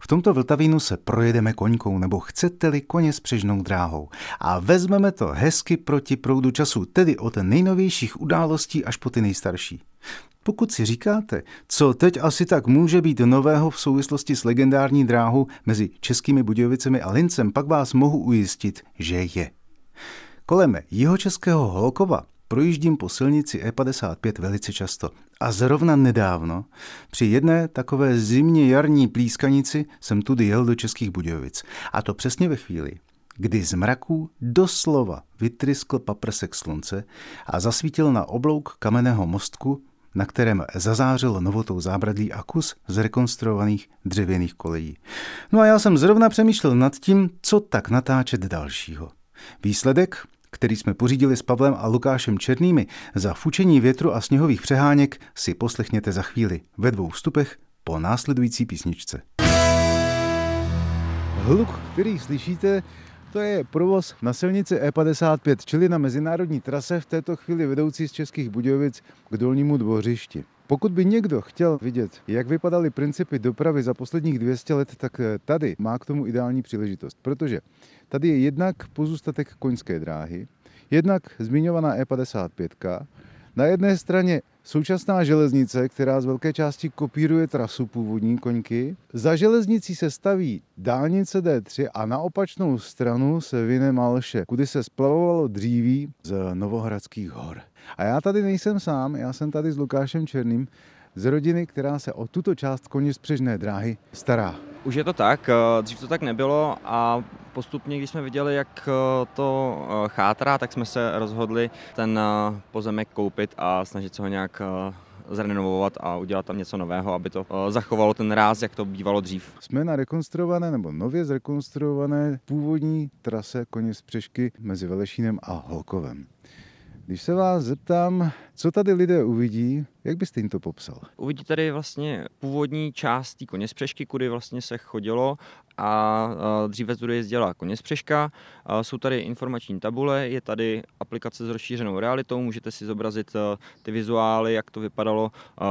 V tomto Vltavínu se projedeme koňkou, nebo chcete-li koně s přežnou dráhou. A vezmeme to hezky proti proudu času, tedy od nejnovějších událostí až po ty nejstarší. Pokud si říkáte, co teď asi tak může být nového v souvislosti s legendární dráhou mezi Českými Budějovicemi a Lincem, pak vás mohu ujistit, že je. Kolem jihočeského Holkova projíždím po silnici E55 velice často. A zrovna nedávno, při jedné takové zimně jarní plískanici, jsem tudy jel do Českých Budějovic. A to přesně ve chvíli, kdy z mraků doslova vytryskl paprsek slunce a zasvítil na oblouk kamenného mostku, na kterém zazářil novotou zábradlí a kus zrekonstruovaných dřevěných kolejí. No a já jsem zrovna přemýšlel nad tím, co tak natáčet dalšího. Výsledek který jsme pořídili s Pavlem a Lukášem Černými za fučení větru a sněhových přeháněk, si poslechněte za chvíli ve dvou vstupech po následující písničce. Hluk, který slyšíte, to je provoz na silnici E55, čili na mezinárodní trase v této chvíli vedoucí z Českých Budějovic k Dolnímu dvořišti. Pokud by někdo chtěl vidět, jak vypadaly principy dopravy za posledních 200 let, tak tady má k tomu ideální příležitost, protože Tady je jednak pozůstatek koňské dráhy, jednak zmiňovaná E55, na jedné straně současná železnice, která z velké části kopíruje trasu původní koňky. Za železnicí se staví dálnice D3 a na opačnou stranu se vyne Malše, kudy se splavovalo dříví z Novohradských hor. A já tady nejsem sám, já jsem tady s Lukášem Černým z rodiny, která se o tuto část koně spřežné dráhy stará. Už je to tak, eh, dřív to tak nebylo a postupně, když jsme viděli, jak eh, to eh, chátrá, tak jsme se rozhodli ten pozemek koupit a snažit se ho nějak zrenovovat a udělat tam něco nového, aby to zachovalo ten ráz, jak to bývalo dřív. Jsme na rekonstruované nebo nově zrekonstruované původní trase koně z Přešky mezi Velešínem a Holkovem. Když se vás zeptám, co tady lidé uvidí, jak byste jim to popsal? Uvidí tady vlastně původní část té koně spřešky, kudy vlastně se chodilo a dříve tudy jezdila koně spřeška. Jsou tady informační tabule, je tady aplikace s rozšířenou realitou, můžete si zobrazit ty vizuály, jak to vypadalo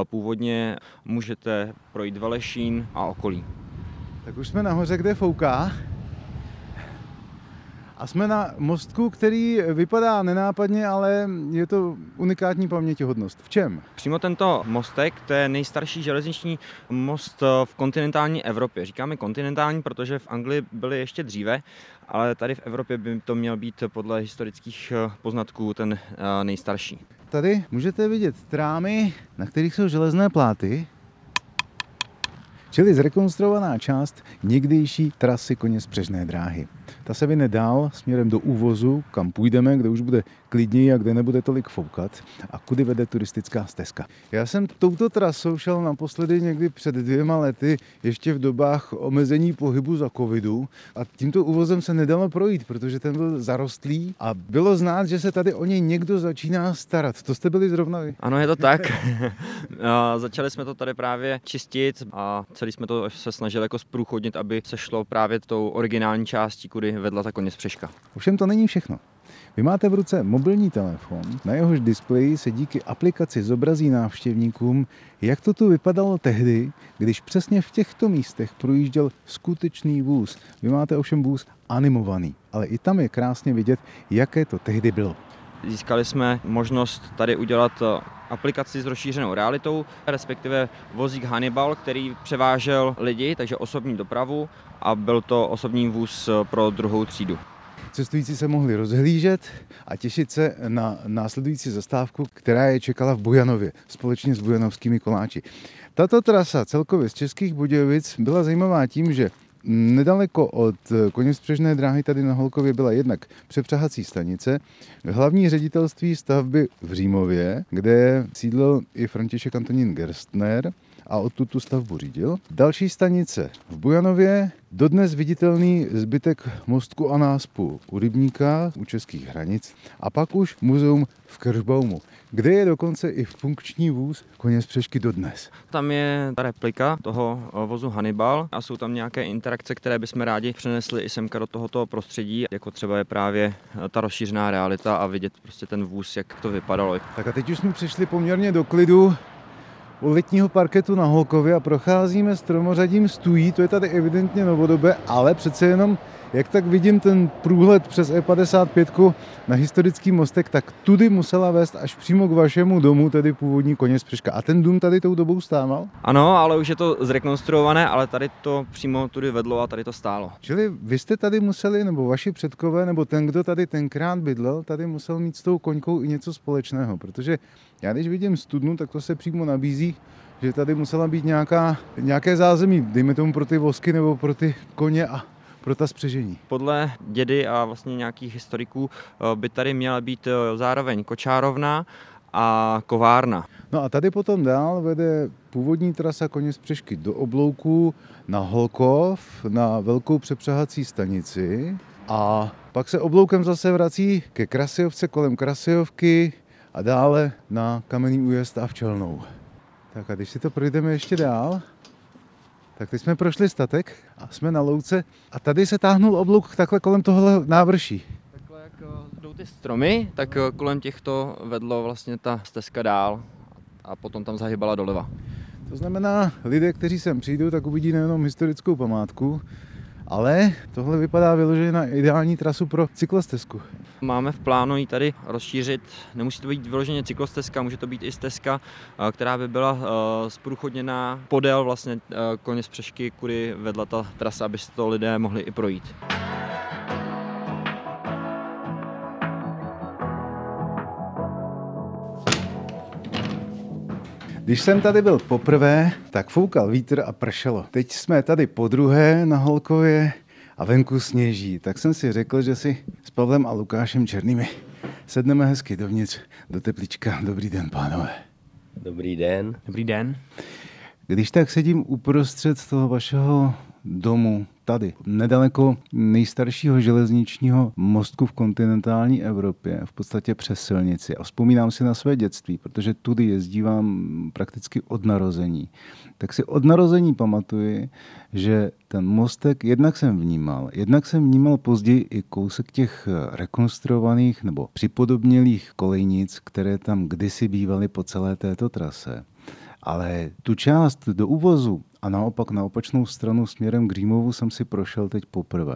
původně, můžete projít Velešín a okolí. Tak už jsme nahoře, kde fouká. A jsme na mostku, který vypadá nenápadně, ale je to unikátní pamětihodnost. V čem? Přímo tento mostek, to je nejstarší železniční most v kontinentální Evropě. Říkáme kontinentální, protože v Anglii byly ještě dříve, ale tady v Evropě by to měl být podle historických poznatků ten eh, nejstarší. Tady můžete vidět trámy, na kterých jsou železné pláty, čili zrekonstruovaná část někdejší trasy koně spřežné dráhy. Ta se vyne dál směrem do úvozu, kam půjdeme, kde už bude klidněji a kde nebude tolik foukat a kudy vede turistická stezka. Já jsem touto trasou šel naposledy někdy před dvěma lety, ještě v dobách omezení pohybu za covidu a tímto úvozem se nedalo projít, protože ten byl zarostlý a bylo znát, že se tady o něj někdo začíná starat. To jste byli zrovna vy. Ano, je to tak. Začali jsme to tady právě čistit a celý jsme to se snažili jako zprůchodnit, aby se šlo právě tou originální částí, kudy vedla ta koně spřeška. Ovšem to není všechno. Vy máte v ruce mobilní telefon, na jehož displeji se díky aplikaci zobrazí návštěvníkům, jak to tu vypadalo tehdy, když přesně v těchto místech projížděl skutečný vůz. Vy máte ovšem vůz animovaný, ale i tam je krásně vidět, jaké to tehdy bylo. Získali jsme možnost tady udělat eh, aplikaci s rozšířenou realitou, respektive vozík Hannibal, který převážel lidi, takže osobní dopravu a byl to osobní vůz eh, pro druhou třídu. Cestující se mohli rozhlížet a těšit se na následující zastávku, která je čekala v Bujanově společně s bujanovskými koláči. Tato trasa celkově z Českých Budějovic byla zajímavá tím, že Nedaleko od koněspřežné dráhy tady na Holkově byla jednak přepřahací stanice, hlavní ředitelství stavby v Římově, kde sídlil i František Antonín Gerstner a odtud tu stavbu řídil. Další stanice v Bujanově, dodnes viditelný zbytek mostku a náspu u Rybníka, u českých hranic a pak už muzeum v Keržbaumu, kde je dokonce i funkční vůz koně z přešky dodnes. Tam je ta replika toho eh, vozu Hannibal a jsou tam nějaké interakce, které bychom rádi přenesli i semka do tohoto prostředí, jako třeba je právě eh, ta rozšířená realita a vidět prostě ten vůz, jak to vypadalo. Tak a teď už jsme přišli poměrně do klidu u letního parketu na Holkově a procházíme stromořadím stůjí, to je tady evidentně novodobé, ale přece jenom jak tak vidím ten průhled přes E55 na historický mostek, tak tudy musela vést až přímo k vašemu domu, tedy původní koně z Přeška. A ten dům tady tou dobou stával? Ano, ale už je to zrekonstruované, ale tady to přímo tudy vedlo a tady to stálo. Čili vy jste tady museli, nebo vaši předkové, nebo ten, kdo tady tenkrát bydlel, tady musel mít s tou koňkou i něco společného, protože já když vidím studnu, tak to se přímo nabízí, že tady musela být nějaká, nějaké zázemí, dejme tomu pro ty vosky nebo pro ty koně a pro ta spřežení. Podle dědy a vlastně nějakých historiků eh, by tady měla být eh, zároveň kočárovna a kovárna. No a tady potom dál vede původní trasa koně z Přešky do Oblouku na Holkov, na velkou přepřahací stanici a pak se obloukem zase vrací ke Krasijovce kolem Krasijovky a dále na kamenný újezd a včelnou. Tak a když si to projdeme ještě dál, tak teď jsme prošli statek a jsme na louce a tady se táhnul oblouk takhle kolem tohle návrší. Takhle jak eh, jdou ty stromy, tak eh, kolem těchto vedlo vlastně ta stezka dál a potom tam zahybala doleva. To znamená, lidé, kteří sem přijdou, tak uvidí nejenom historickou památku, ale tohle vypadá vyloženě na ideální trasu pro cyklostezku. Máme v plánu ji tady rozšířit. Nemusí to být vyloženě cyklostezka, může to být i stezka, eh, která by byla zprůchodněná podél vlastně koně z přešky, kudy vedla ta trasa, aby si to lidé mohli i projít. Když jsem tady byl poprvé, tak foukal vítr a pršelo. Teď jsme tady po druhé na Holkově a venku sněží. Tak jsem si řekl, že si s Pavlem a Lukášem Černými sedneme hezky dovnitř do teplička. Dobrý den, pánové. Dobrý den. Dobrý den. Když tak sedím uprostřed toho vašeho domu, tady, nedaleko nejstaršího železničního mostku v kontinentální Evropě, v podstatě přes silnici. A vzpomínám si na své dětství, protože tudy jezdívám prakticky od narození. Tak si od narození pamatuji, že ten mostek jednak jsem vnímal, jednak jsem vnímal později i kousek těch rekonstruovaných nebo připodobnělých kolejnic, které tam kdysi bývaly po celé této trase. Ale tu část do úvozu a naopak na opačnou stranu směrem k Římovu jsem si prošel teď poprvé.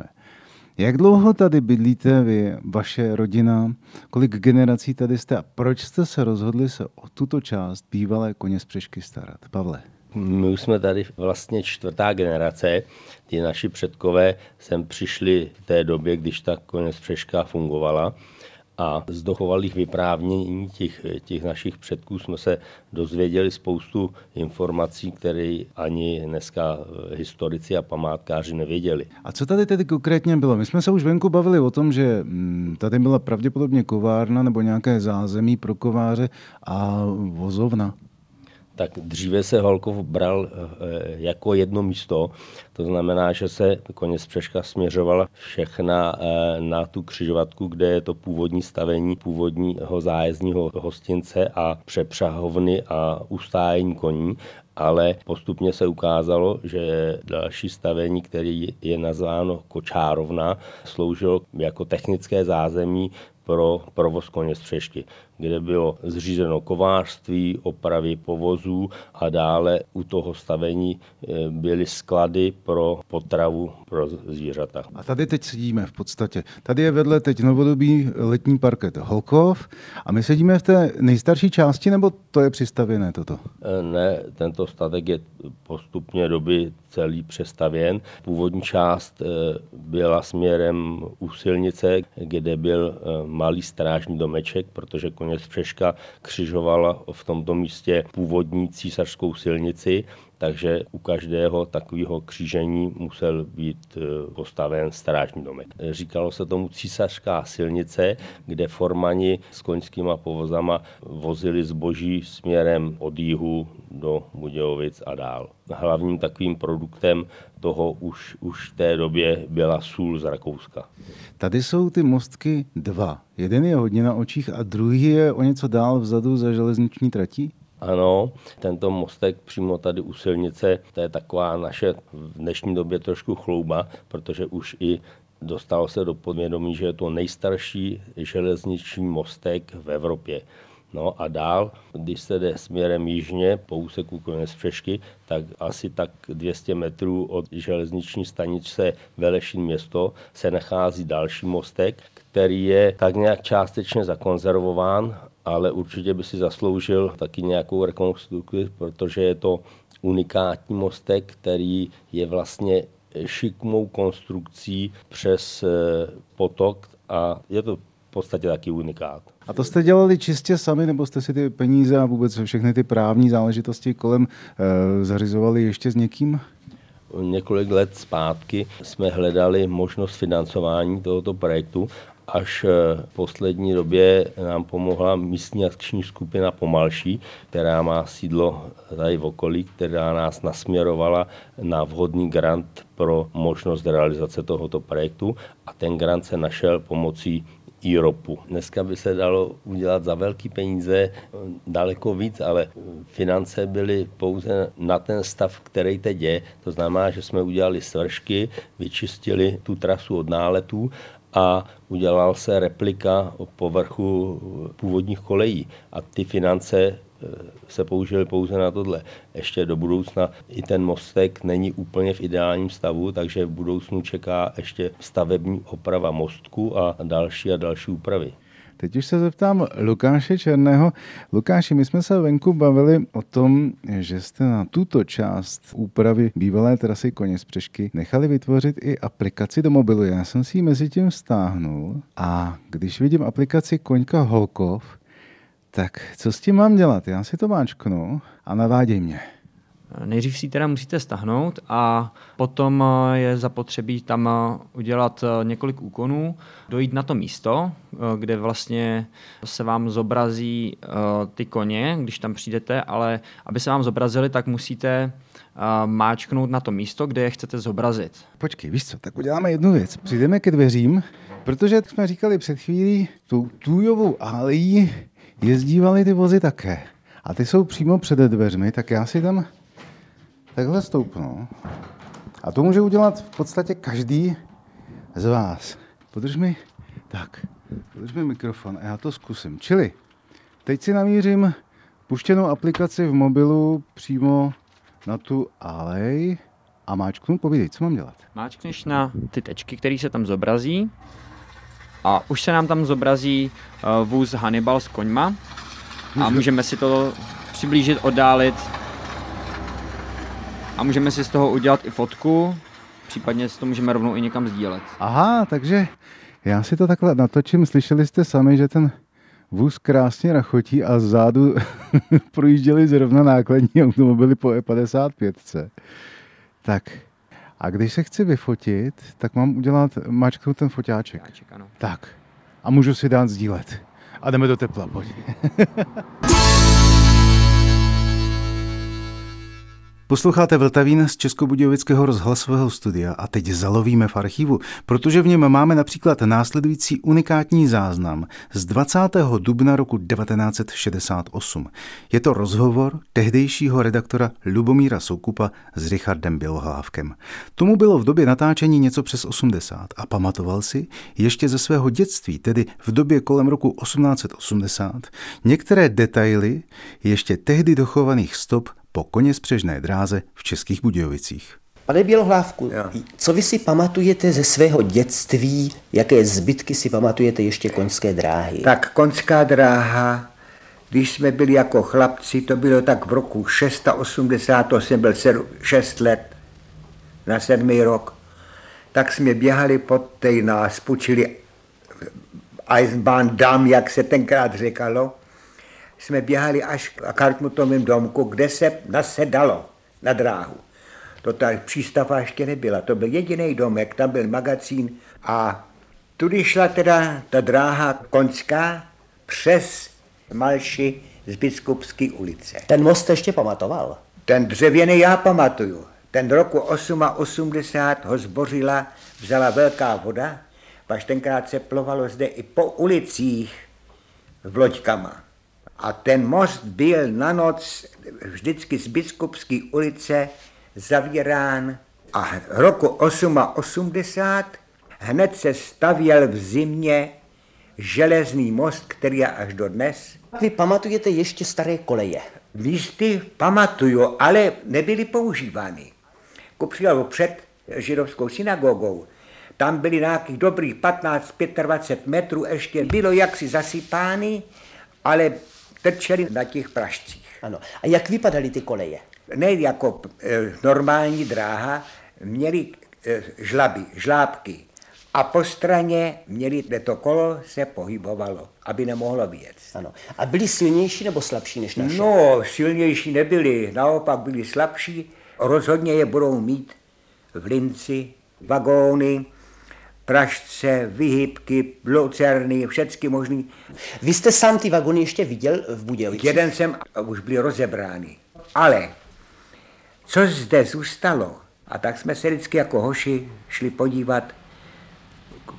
Jak dlouho tady bydlíte vy, vaše rodina, kolik generací tady jste a proč jste se rozhodli se o tuto část bývalé koně z Přešky starat? Pavle. My už jsme tady vlastně čtvrtá generace. Ty naši předkové sem přišli v té době, když ta koně z Přeška fungovala a z dochovalých vyprávění těch, těch našich předků jsme se dozvěděli spoustu informací, které ani dneska historici a památkáři nevěděli. A co tady tedy konkrétně bylo? My jsme se už venku bavili o tom, že mm, tady byla pravděpodobně kovárna nebo nějaké zázemí pro kováře a vozovna tak dříve se Holkov bral eh, jako jedno místo, to znamená, že se konec Přeška směřovala všechna eh, na tu křižovatku, kde je to původní stavení původního zájezdního hostince a přepřahovny a ustájení koní. Ale postupně se ukázalo, že další stavení, který je nazváno Kočárovna, sloužilo jako technické zázemí pro provoz koně z Přešky kde bylo zřízeno kovářství, opravy povozů a dále u toho stavení eh, byly sklady pro potravu pro zvířata. A tady teď sedíme v podstatě. Tady je vedle teď novodobý letní parket Holkov a my sedíme v té nejstarší části, nebo to je přistavěné toto? Eh, ne, tento statek je postupně doby celý přestavěn. Původní část eh, byla směrem u silnice, kde byl malý strážní domeček, protože koně z Přeška křižovala v tomto místě původní císařskou silnici takže u každého takového křížení musel být eh, postaven strážní domek. Říkalo se tomu císařská silnice, kde formani s koňskýma povozama vozili zboží směrem od jihu do Budějovic a dál. Hlavním takovým produktem toho už, už v té době byla sůl z Rakouska. Tady jsou ty mostky dva. Jeden je hodně na očích a druhý je o něco dál vzadu za železniční tratí? Ano, tento mostek přímo tady u silnice, to je taková naše v dnešní době trošku chlouba, protože už i dostalo se do podvědomí, že je to nejstarší železniční mostek v Evropě. No a dál, když se jde směrem jižně po úseku konec Přešky, tak asi tak 200 metrů od železniční stanice Velešín město se nachází další mostek, který je tak nějak částečně zakonzervován, ale určitě by si zasloužil taky nějakou rekonstrukci, protože je to unikátní mostek, který je vlastně šikmou konstrukcí přes eh, potok a je to v podstatě taky unikát. A to jste dělali čistě sami, nebo jste si ty peníze a vůbec všechny ty právní záležitosti kolem e, zařizovali ještě s někým? Několik let zpátky jsme hledali možnost financování tohoto projektu až v poslední době nám pomohla místní akční skupina Pomalší, která má sídlo tady v okolí, která nás nasměrovala na vhodný grant pro možnost realizace tohoto projektu a ten grant se našel pomocí IROPu. Dneska by se dalo udělat za velký peníze daleko víc, ale finance byly pouze na ten stav, který teď je. To znamená, že jsme udělali svršky, vyčistili tu trasu od náletů a udělal se replika povrchu původních kolejí. A ty finance eh, se použily pouze na tohle. Ještě do budoucna i ten mostek není úplně v ideálním stavu, takže v budoucnu čeká ještě stavební oprava mostku a další a další úpravy. Teď už se zeptám Lukáše Černého. Lukáši, my jsme se venku bavili o tom, že jste na tuto část úpravy bývalé trasy koně z Přešky nechali vytvořit i aplikaci do mobilu. Já jsem si ji mezi tím stáhnul a když vidím aplikaci Koňka Holkov, tak co s tím mám dělat? Já si to máčknu a naváděj mě. Nejdřív si teda musíte stahnout a potom eh, je zapotřebí tam eh, udělat eh, několik úkonů, dojít na to místo, kde vlastně se vám zobrazí ty koně, když tam přijdete, ale aby se vám zobrazili, tak musíte máčknout na to místo, kde je chcete zobrazit. Počkej, víš co, tak uděláme jednu věc. Přijdeme ke dveřím, protože, jak jsme říkali před chvílí, tou tůjovou alejí jezdívaly ty vozy také. A ty jsou přímo před dveřmi, tak já si tam takhle stoupnu. A to může udělat v podstatě každý z vás. Podrž mi, tak, podrž mi mikrofon a já to zkusím. Čili, teď si namířím puštěnou aplikaci v mobilu přímo na tu alej a máčknu, povídej, co mám dělat? Máčkneš na ty tečky, které se tam zobrazí a už se nám tam zobrazí uh, vůz Hannibal s koňma a můžeme si to přiblížit, oddálit a můžeme si z toho udělat i fotku, případně si to můžeme rovnou i někam sdílet. Aha, takže já si to takhle natočím. Slyšeli jste sami, že ten vůz krásně rachotí a zzádu projížděli zrovna nákladní automobily po E55. Tak a když se chci vyfotit, tak mám udělat, mačknout ten foťáček. Foťáček ano. Tak. A můžu si dát sdílet. A jdeme do tepla, pojď. Posloucháte Vltavín z Českobudějovického rozhlasového studia a teď zalovíme v archivu, protože v něm máme například následující unikátní záznam z 20. dubna roku 1968. Je to rozhovor tehdejšího redaktora Lubomíra Soukupa s Richardem Bělohlávkem. Tomu bylo v době natáčení něco přes 80 a pamatoval si ještě ze svého dětství, tedy v době kolem roku 1880, některé detaily ještě tehdy dochovaných stop po koně spřežné dráze v Českých Budějovicích. Pane Bělohlávku, ja. co vy si pamatujete ze svého dětství, jaké zbytky si pamatujete ještě koňské dráhy? Tak koňská dráha, když jsme byli jako chlapci, to bylo tak v roku 680, to jsem byl 6 let, na sedmý rok, tak jsme běhali pod tej nás, počili Eisenbahn Dam, jak se tenkrát říkalo, jsme běhali až k Kartmutovým domku, kde se nasedalo na dráhu. To ta přístava ještě nebyla, to byl jediný domek, tam byl magazín a tudy šla teda ta dráha koňská přes Malši z Biskupské ulice. Ten most ještě pamatoval? Ten dřevěný já pamatuju. Ten roku 88 ho zbořila, vzala velká voda, paž tenkrát se plovalo zde i po ulicích v loďkama. A ten most byl na noc vždycky z Biskupské ulice zavírán a roku 88 hned se stavěl v zimě železný most, který je až do dnes. Vy pamatujete ještě staré koleje? Místy pamatuju, ale nebyly používány. Kupříkladu před židovskou synagogou, tam byly nějakých dobrých 15-25 metrů, ještě bylo jaksi zasypány, ale trčeli na těch pražcích. Ano. A jak vypadaly ty koleje? Ne jako e, normální dráha, měli e, žlaby, žlábky. A po straně měli, kde to kolo se pohybovalo, aby nemohlo vyjet. Ano. A byli silnější nebo slabší než naše? No, silnější nebyli, naopak byli slabší. Rozhodně je budou mít v Linci vagóny, pražce, vyhybky, lucerny, všechny možný. Vy jste sám ty vagony ještě viděl v Budějovicích? Jeden jsem, už byly rozebrány. Ale co zde zůstalo, a tak jsme se vždycky jako hoši šli podívat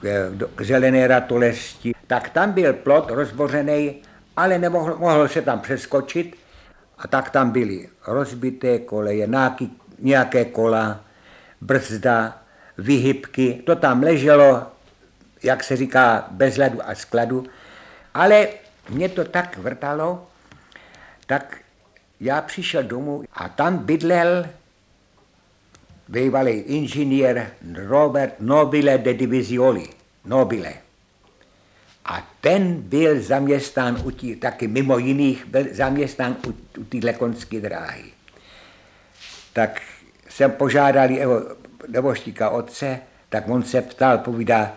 k, k zelené ratolesti, tak tam byl plot rozbořený, ale nemohl mohl se tam přeskočit a tak tam byly rozbité koleje, nějaký, nějaké kola, brzda, vyhybky, to tam leželo, jak se říká, bez ledu a skladu, ale mě to tak vrtalo, tak já přišel domů a tam bydlel bývalý inženýr Robert Nobile de Divisioli. Nobile. A ten byl zaměstnán u tí, taky mimo jiných, byl zaměstnán u, u téhle konské dráhy. Tak jsem požádal jeho neboštíka otce, tak on se ptal, povídá,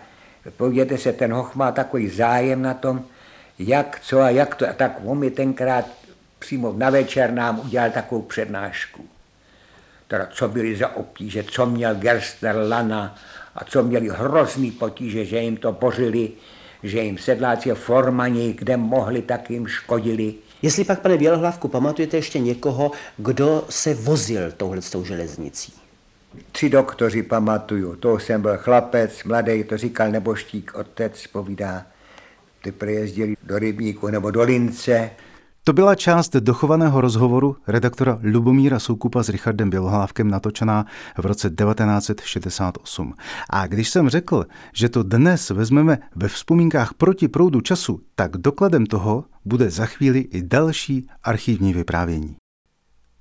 povídete se, ten hoch má takový zájem na tom, jak, co a jak to. A tak on mi tenkrát přímo na večer nám udělal takovou přednášku. Teda co byly za obtíže, co měl Gerster Lana a co měli hrozný potíže, že jim to bořili, že jim sedláci formani, kde mohli, tak jim škodili. Jestli pak, pane Bělohlavku, pamatujete ještě někoho, kdo se vozil touhle železnicí? Tři doktoři pamatuju, to jsem byl chlapec, mladý, to říkal neboštík, otec povídá, ty prejezdili do Rybníku nebo do Lince, to byla část dochovaného rozhovoru redaktora Lubomíra Soukupa s Richardem Bělohlávkem natočená v roce 1968. A když jsem řekl, že to dnes vezmeme ve vzpomínkách proti proudu času, tak dokladem toho bude za chvíli i další archivní vyprávění.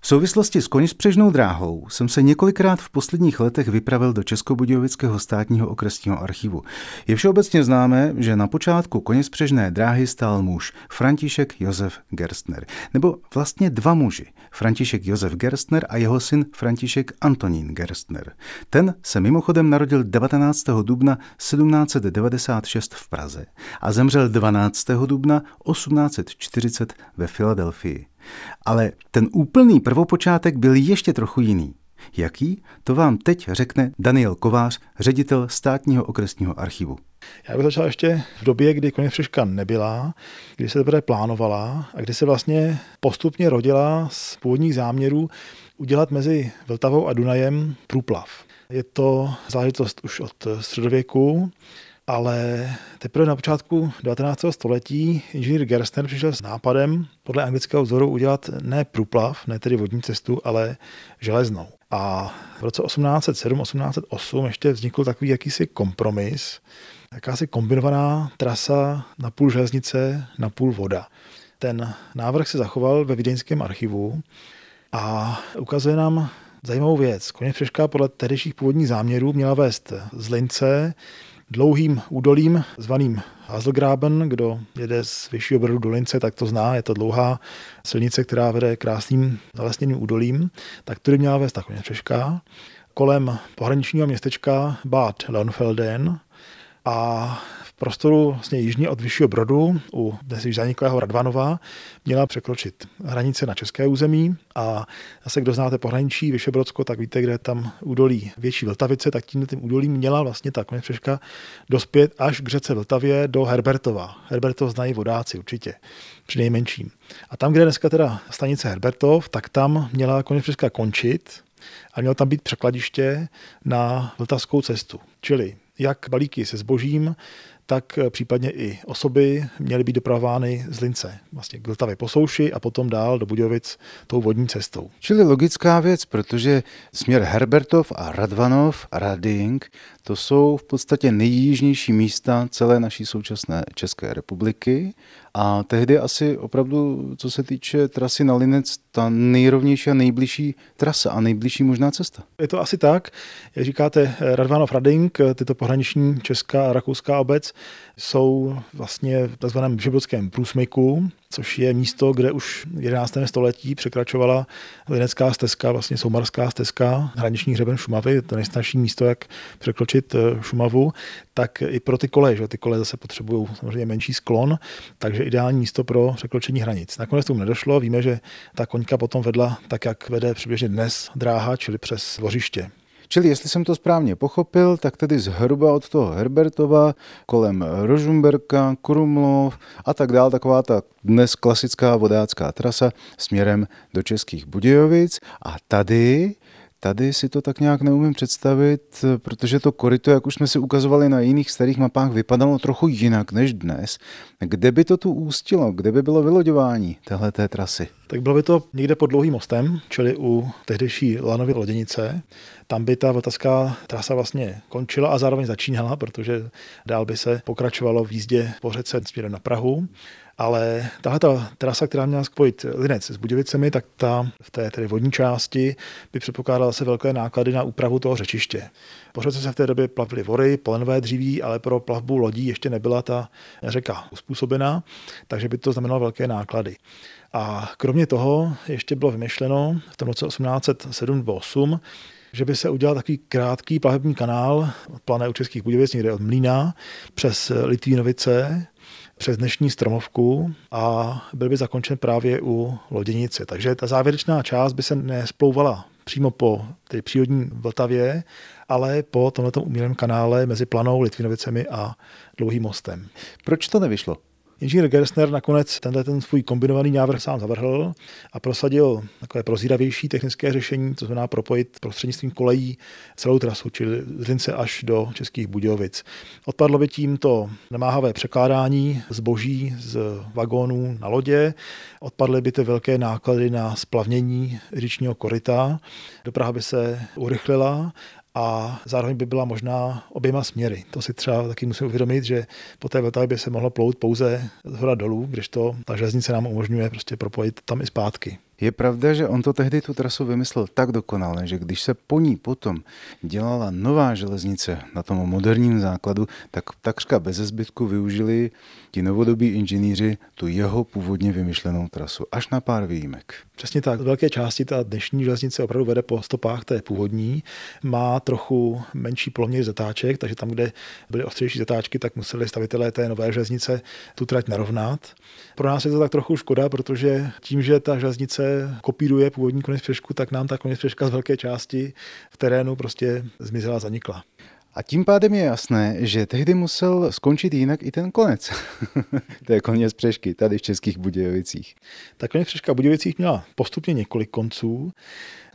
V souvislosti s koněspřežnou dráhou jsem se několikrát v posledních letech vypravil do Českobudějovického státního okresního archivu. Je všeobecně známé, že na počátku koněspřežné dráhy stál muž František Josef Gerstner. Nebo vlastně dva muži, František Josef Gerstner a jeho syn František Antonín Gerstner. Ten se mimochodem narodil 19. dubna 1796 v Praze a zemřel 12. dubna 1840 ve Filadelfii. Ale ten úplný prvopočátek byl ještě trochu jiný. Jaký? To vám teď řekne Daniel Kovář, ředitel státního okresního archivu. Já bych začal ještě v době, kdy koně Přeška nebyla, kdy se teprve plánovala a kdy se vlastně postupně rodila z původních záměrů udělat mezi Vltavou a Dunajem průplav. Je to záležitost už od středověku, ale teprve na počátku 19. století inženýr Gerstner přišel s nápadem podle anglického vzoru udělat ne průplav, ne tedy vodní cestu, ale železnou. A v roce 1807-1808 ještě vznikl takový jakýsi kompromis, jakási kombinovaná trasa na půl železnice, na půl voda. Ten návrh se zachoval ve Vídeňském archivu a ukazuje nám zajímavou věc. Koně Přeška podle tehdejších původních záměrů měla vést z Lince dlouhým údolím zvaným Hazelgraben. Kdo jede z vyššího brodu do Lince, tak to zná. Je to dlouhá silnice, která vede krásným zalesněným údolím. Tak tudy měla vést takovně Češka. Kolem pohraničního městečka Bad Leonfelden a prostoru vlastně jižně od Vyššího Brodu u dnes již zaniklého Radvanova měla překročit hranice na české území a zase kdo znáte pohraničí Vyšebrodsko, tak víte, kde je tam údolí větší Vltavice, tak tím tím údolím měla vlastně ta konečpřeška dospět až k řece Vltavě do Herbertova. Herbertov znají vodáci určitě, při nejmenším. A tam, kde je dneska teda stanice Herbertov, tak tam měla konečpřeška končit a mělo tam být překladiště na Vltavskou cestu. Čili jak balíky se zbožím, tak případně i osoby měly být dopravovány z Lince vlastně k Vltavě po souši a potom dál do Budějovic tou vodní cestou. Čili logická věc, protože směr Herbertov a Radvanov a Rading to jsou v podstatě nejjižnější místa celé naší současné České republiky a tehdy asi opravdu, co se týče trasy na Linec, ta nejrovnější a nejbližší trasa a nejbližší možná cesta. Je to asi tak, jak říkáte, Radvanov Rading, tyto pohraniční česká a rakouská obec, jsou vlastně v tzv. Vyšebrodském průsmyku, což je místo, kde už v 11. století překračovala linecká stezka, vlastně soumarská stezka, hraniční hřeben Šumavy, to nejstarší místo, jak překročit eh, Šumavu, tak i pro ty koleje, že ty koleje zase potřebují samozřejmě menší sklon, takže ideální místo pro překročení hranic. Nakonec tomu nedošlo, víme, že ta koňka potom vedla tak, jak vede přibližně dnes dráha, čili přes vořiště. Čili jestli jsem to správně pochopil, tak tedy zhruba od toho Herbertova kolem Rožumberka, Krumlov a tak dál, taková ta dnes klasická vodácká trasa směrem do Českých Budějovic. A tady Tady si to tak nějak neumím představit, protože to koryto, jak už jsme si ukazovali na jiných starých mapách, vypadalo trochu jinak než dnes. Kde by to tu ústilo? Kde by bylo vyloďování téhleté trasy? Tak bylo by to někde pod dlouhým mostem, čili u tehdejší Lanovy loděnice. Tam by ta vltavská trasa vlastně končila a zároveň začínala, protože dál by se pokračovalo v jízdě po řece směrem na Prahu. Ale tahle ta trasa, která měla spojit Linec s Budějovicemi, tak ta v té tedy vodní části by předpokládala se velké náklady na úpravu toho řečiště. Po řece se v té době plavily vory, polenové dříví, ale pro plavbu lodí ještě nebyla ta řeka uspůsobená, takže by to znamenalo velké náklady. A kromě toho ještě bylo vymyšleno v tom roce 1807-8, že by se udělal takový krátký plavební kanál od Plané u Českých Budějovic, někde od Mlína, přes Litvínovice, přes dnešní stromovku a byl by zakončen právě u loděnice. Takže ta závěrečná část by se nesplouvala přímo po té přírodní Vltavě, ale po tomto umělém kanále mezi Planou, Litvinovicemi a Dlouhým mostem. Proč to nevyšlo? Inženýr Gerstner nakonec tenhle ten svůj kombinovaný návrh sám zavrhl a prosadil takové prozíravější technické řešení, to znamená propojit prostřednictvím kolejí celou trasu, čili z Lince až do Českých Budějovic. Odpadlo by tím to nemáhavé překládání zboží z vagónů na lodě, odpadly by ty velké náklady na splavnění říčního koryta, doprava by se urychlila a zároveň by byla možná oběma směry. To si třeba taky musím uvědomit, že po té Vltavě by se mohlo plout pouze z hora dolů, když to ta železnice nám umožňuje prostě propojit tam i zpátky. Je pravda, že on to tehdy tu trasu vymyslel tak dokonale, že když se po ní potom dělala nová železnice na tom moderním základu, tak takřka bez zbytku využili ti novodobí inženýři tu jeho původně vymyšlenou trasu, až na pár výjimek. Přesně tak. Velké části ta dnešní železnice opravdu vede po stopách té původní. Má trochu menší poloměr zatáček, takže tam, kde byly ostřejší zatáčky, tak museli stavitelé té nové železnice tu trať narovnat. Pro nás je to tak trochu škoda, protože tím, že ta železnice kopíruje původní konec přešku, tak nám ta konec přeška z velké části v terénu prostě zmizela, zanikla. A tím pádem je jasné, že tehdy musel skončit jinak i ten konec. to je konec přešky tady v Českých Budějovicích. Ta konec přeška Budějovicích měla postupně několik konců.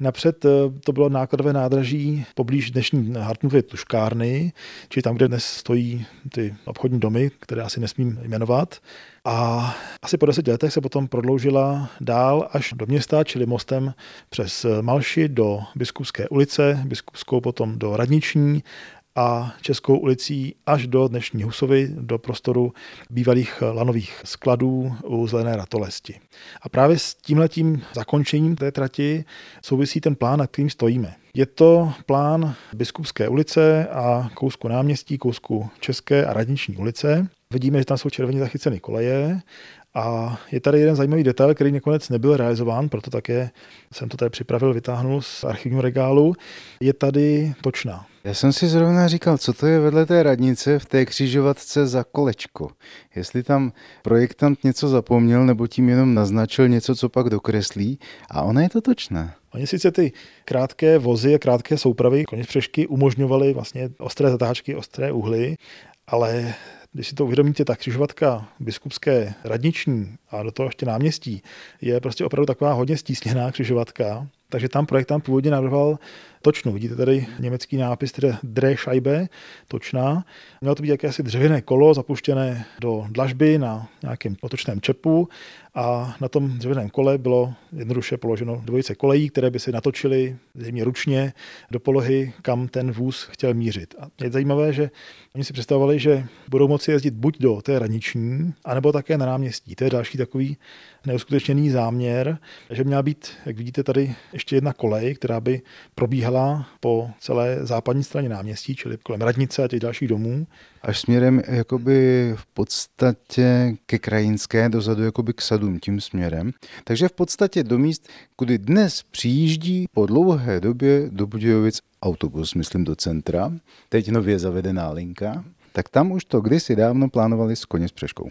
Napřed eh, to bylo nákladové nádraží poblíž dnešní Hartmovy tuškárny, či tam, kde dnes stojí ty obchodní domy, které asi nesmím jmenovat. A asi po deseti letech se potom prodloužila dál až do města, čili mostem přes Malši do Biskupské ulice, Biskupskou potom do Radniční a Českou ulicí až do dnešní Husovy, do prostoru bývalých lanových skladů u Zelené ratolesti. A právě s tímhletím zakončením té trati souvisí ten plán, na kterým stojíme. Je to plán Biskupské ulice a kousku náměstí, kousku České a Radniční ulice. Vidíme, že tam jsou červeně zachyceny koleje a je tady jeden zajímavý detail, který nakonec nebyl realizován, proto také jsem to tady připravil, vytáhnul z archivního regálu. Je tady točná. Já jsem si zrovna říkal, co to je vedle té radnice v té křižovatce za kolečko. Jestli tam projektant něco zapomněl, nebo tím jenom naznačil něco, co pak dokreslí. A ona je to točná. Oni sice ty krátké vozy a krátké soupravy koně přešky umožňovaly vlastně ostré zatáčky, ostré uhly, ale když si to uvědomíte, ta křižovatka biskupské radniční a do toho ještě náměstí je prostě opravdu taková hodně stísněná křižovatka, takže tam projektant původně navrhoval točnu. Vidíte tady německý nápis, tedy Drehscheibe, točná. Mělo to být jakési dřevěné kolo zapuštěné do dlažby na nějakém otočném čepu a na tom dřevěném kole bylo jednoduše položeno dvojice kolejí, které by se natočily zřejmě ručně do polohy, kam ten vůz chtěl mířit. A je zajímavé, že oni si představovali, že budou moci jezdit buď do té raniční, anebo také na náměstí. To je další takový neuskutečněný záměr, že měla být, jak vidíte tady, ještě jedna kolej, která by probíhala po celé západní straně náměstí, čili kolem radnice a těch dalších domů. Až směrem jakoby v podstatě ke krajinské, dozadu jakoby k sadům tím směrem. Takže v podstatě do míst, kudy dnes přijíždí po dlouhé době do Budějovic autobus, myslím do centra, teď nově zavedená linka, tak tam už to kdysi dávno plánovali s koně s přeškou.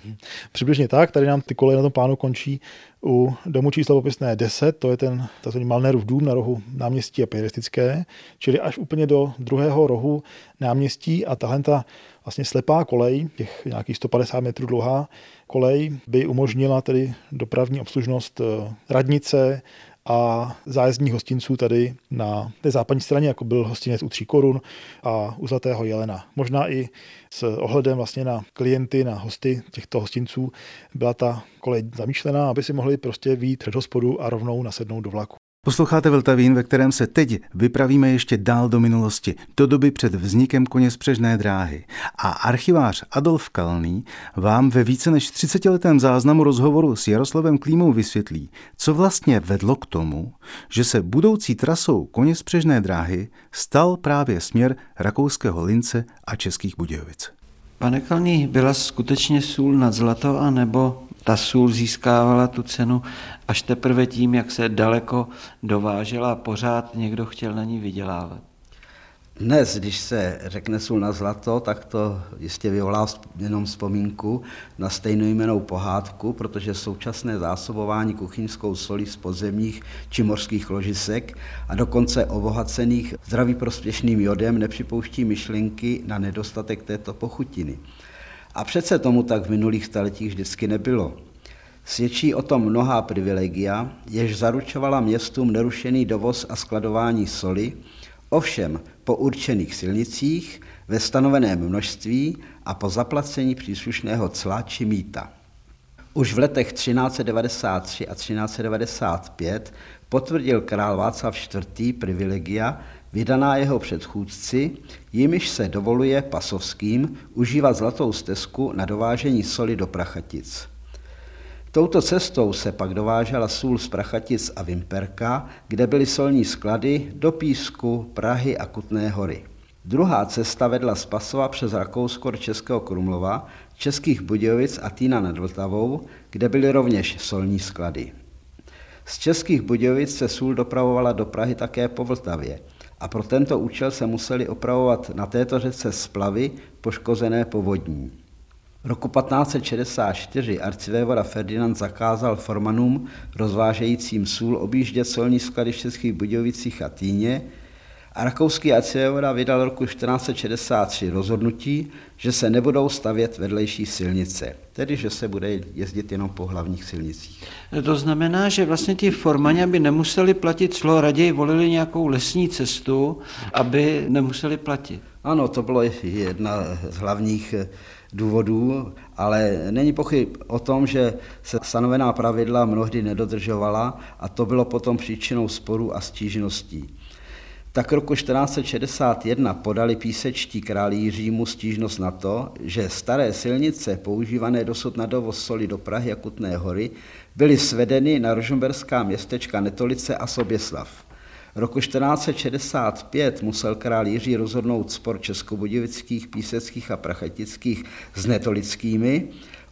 Přibližně tak, tady nám ty koleje na tom plánu končí u domu číslo popisné 10, to je ten tzv. Malnerův dům na rohu náměstí a Pejristické, čili až úplně do druhého rohu náměstí a tahle ta vlastně slepá kolej, těch nějakých 150 metrů dlouhá kolej, by umožnila tedy dopravní obslužnost eh, radnice, a zájezdních hostinců tady na té západní straně, jako byl hostinec u Tří korun a u Zlatého jelena. Možná i s ohledem vlastně na klienty, na hosty těchto hostinců byla ta kolej zamýšlená, aby si mohli prostě výjít před hospodu a rovnou nasednout do vlaku. Posloucháte Vltavín, ve kterém se teď vypravíme ještě dál do minulosti, do doby před vznikem koně spřežné dráhy. A archivář Adolf Kalný vám ve více než 30-letém záznamu rozhovoru s Jaroslavem Klímou vysvětlí, co vlastně vedlo k tomu, že se budoucí trasou koně spřežné dráhy stal právě směr rakouského Lince a českých Budějovic. Pane Kalný, byla skutečně sůl nad zlato, anebo ta sůl získávala tu cenu až teprve tím, jak se daleko dovážela a pořád někdo chtěl na ní vydělávat. Dnes, když se řekne sůl na zlato, tak to jistě vyvolá jenom vzpomínku na stejnojmenou pohádku, protože současné zásobování kuchyňskou solí z podzemních či mořských ložisek a dokonce obohacených zdraví prospěšným jodem nepřipouští myšlenky na nedostatek této pochutiny. A přece tomu tak v minulých staletích vždycky nebylo. Svědčí o tom mnohá privilegia, jež zaručovala městům nerušený dovoz a skladování soli, ovšem po určených silnicích, ve stanoveném množství a po zaplacení příslušného cla či mýta. Už v letech 1393 a 1395 potvrdil král Václav IV. privilegia vydaná jeho předchůdci, jimiž se dovoluje pasovským užívat zlatou stezku na dovážení soli do Prachatic. Touto cestou se pak dovážela sůl z Prachatic a Vimperka, kde byly solní sklady do Písku, Prahy a Kutné hory. Druhá cesta vedla z Pasova přes Rakousko do Českého Krumlova, Českých Budějovic a Týna nad Vltavou, kde byly rovněž solní sklady. Z Českých Budějovic se sůl dopravovala do Prahy také po Vltavě a pro tento účel se museli opravovat na této řece splavy poškozené povodní. V roku 1564 arcivévoda Ferdinand zakázal formanům rozvážejícím sůl objíždět solní sklady v Českých Budějovicích a Týně a rakouský arcivévoda vydal roku 1463 rozhodnutí, že se nebudou stavět vedlejší silnice, tedy že se bude jezdit jenom po hlavních silnicích. To znamená, že vlastně ti formani, aby nemuseli platit clo, raději volili nějakou lesní cestu, aby nemuseli platit. Ano, to bylo jedna z hlavních důvodů, ale není pochyb o tom, že se stanovená pravidla mnohdy nedodržovala a to bylo potom příčinou sporů a stížností. Tak roku 1461 podali písečtí králi Jiřímu stížnost na to, že staré silnice používané dosud na dovoz soli do Prahy a Kutné hory byly svedeny na rožomberská městečka Netolice a Soběslav. Roku 1465 musel král Jiří rozhodnout spor českobudějovických, píseckých a prachetických s netolickými,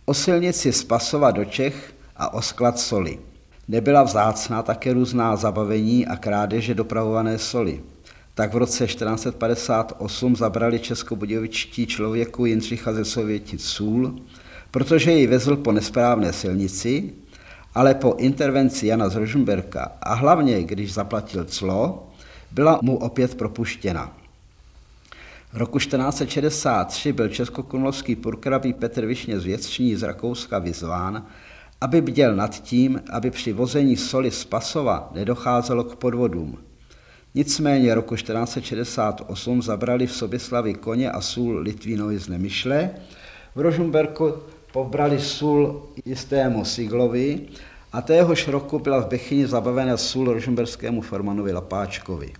o silnici z Pasova do Čech a o sklad soli. Nebyla vzácná také různá zabavení a krádeže dopravované soli. Tak v roce 1458 zabrali českobudějovičtí člověku Jindřicha ze Sovětic sůl, protože ji vezl po nesprávné silnici, ale po intervenci Jana z Rožmberka a hlavně, když zaplatil clo, byla mu opět propuštěna. V roku 1463 byl českokrumlovský purkrabí Petr Višně z Věcční z Rakouska vyzván, aby bděl nad tím, aby při vození soli z Pasova nedocházelo k podvodům. Nicméně roku 1468 zabrali v Soběslavi koně a sůl Litvínovi z Nemyšle, v Rožumberku pobrali sůl jistému Siglovi a téhož roku byla v Bechyni zabavena sůl rožumberskému formanovi Lapáčkovi.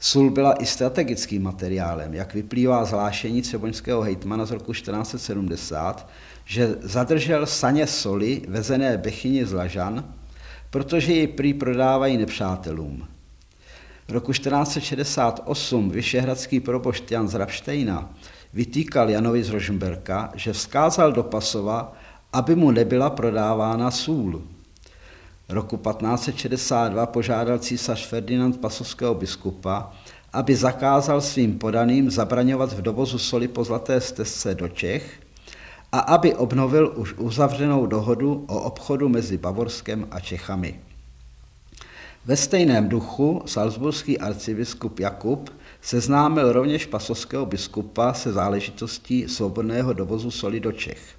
Sůl byla i strategickým materiálem, jak vyplývá zvlášení třeboňského hejtmana z roku 1470, že zadržel saně soli vezené Bechyni z Lažan, protože ji prý prodávají nepřátelům. V roku 1468 vyšehradský probošt Jan z Rapštejna vytýkal Janovi z Rožmberka, že vzkázal do Pasova, aby mu nebyla prodávána sůl. Roku 1562 požádal císař Ferdinand pasovského biskupa, aby zakázal svým podaným zabraňovat v dovozu soli po Zlaté stezce do Čech a aby obnovil už uzavřenou dohodu o obchodu mezi Bavorskem a Čechami. Ve stejném duchu salzburský arcibiskup Jakub seznámil rovněž pasovského biskupa se záležitostí svobodného dovozu soli do Čech.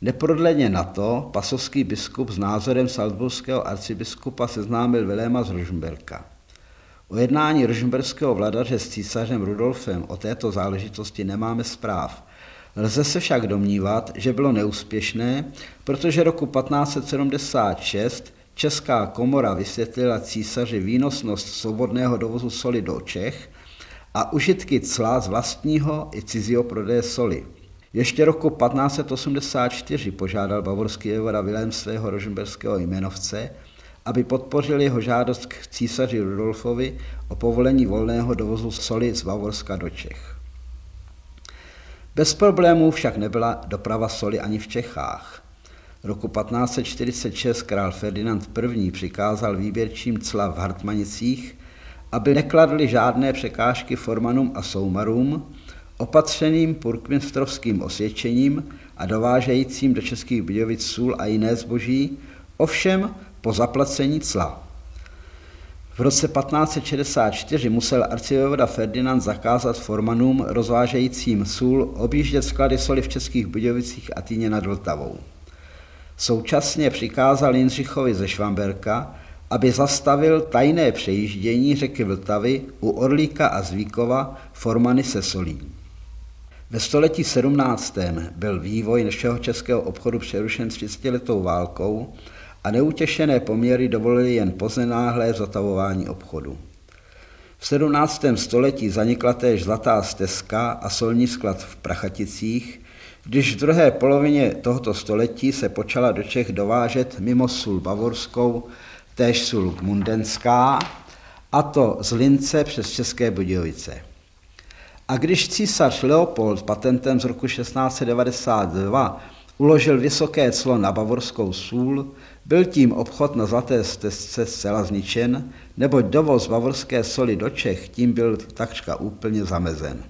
Neprodleně na to pasovský biskup s názorem salzburského arcibiskupa seznámil Viléma z Rožmberka. O jednání rožmberského vladaře s císařem Rudolfem o této záležitosti nemáme zpráv. Lze se však domnívat, že bylo neúspěšné, protože roku 1576 Česká komora vysvětlila císaři výnosnost svobodného dovozu soli do Čech a užitky cla z vlastního i cizího prodeje soli. Ještě roku 1584 požádal bavorský jevoda Vilém svého rožmberského jmenovce, aby podpořil jeho žádost k císaři Rudolfovi o povolení volného dovozu soli z Bavorska do Čech. Bez problémů však nebyla doprava soli ani v Čechách. Roku 1546 král Ferdinand I. přikázal výběrčím cla v Hartmanicích, aby nekladli žádné překážky formanům a soumarům, opatřeným purkminstrovským osvědčením a dovážejícím do Českých Budějovic sůl a jiné zboží, ovšem po zaplacení cla. V roce 1564 musel arcivévoda Ferdinand zakázat formanům rozvážejícím sůl objíždět sklady soli v Českých Budějovicích a Týně nad Vltavou. Současně přikázal Jindřichovi ze Švamberka, aby zastavil tajné přejíždění řeky Vltavy u Orlíka a Zvíkova formany se solí. Ve století 17. byl vývoj našeho českého obchodu přerušen 30 letou válkou a neutěšené poměry dovolily jen poznenáhlé zotavování obchodu. V 17. století zanikla též Zlatá stezka a solní sklad v Prachaticích, když v druhé polovině tohoto století se počala do Čech dovážet mimo sůl bavorskou též sůl mundenská, a to z Lince přes České Budějovice. A když císař Leopold patentem z roku 1692 uložil vysoké clo na bavorskou sůl, byl tím obchod na Zlaté stezce zcela zničen, neboť dovoz bavorské soli do Čech tím byl takřka úplně zamezen.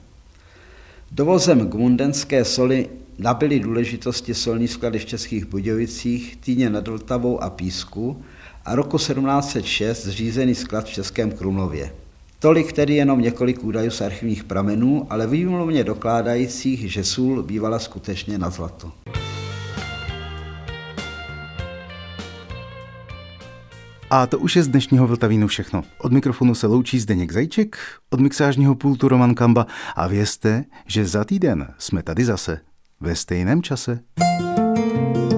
Dovozem gmundenské soli nabyly důležitosti solní sklady v Českých Budějovicích, Týně nad Vltavou a Písku a roku 1706 zřízený sklad v Českém Krumlově. Tolik tedy jenom několik údajů z archivních pramenů, ale výmluvně dokládajících, že sůl bývala skutečně na zlato. A to už je z dnešního Vltavínu všechno. Od mikrofonu se loučí Zdeněk Zajček, od mixážního pultu Roman Kamba a vězte, že za týden jsme tady zase ve stejném čase. thank you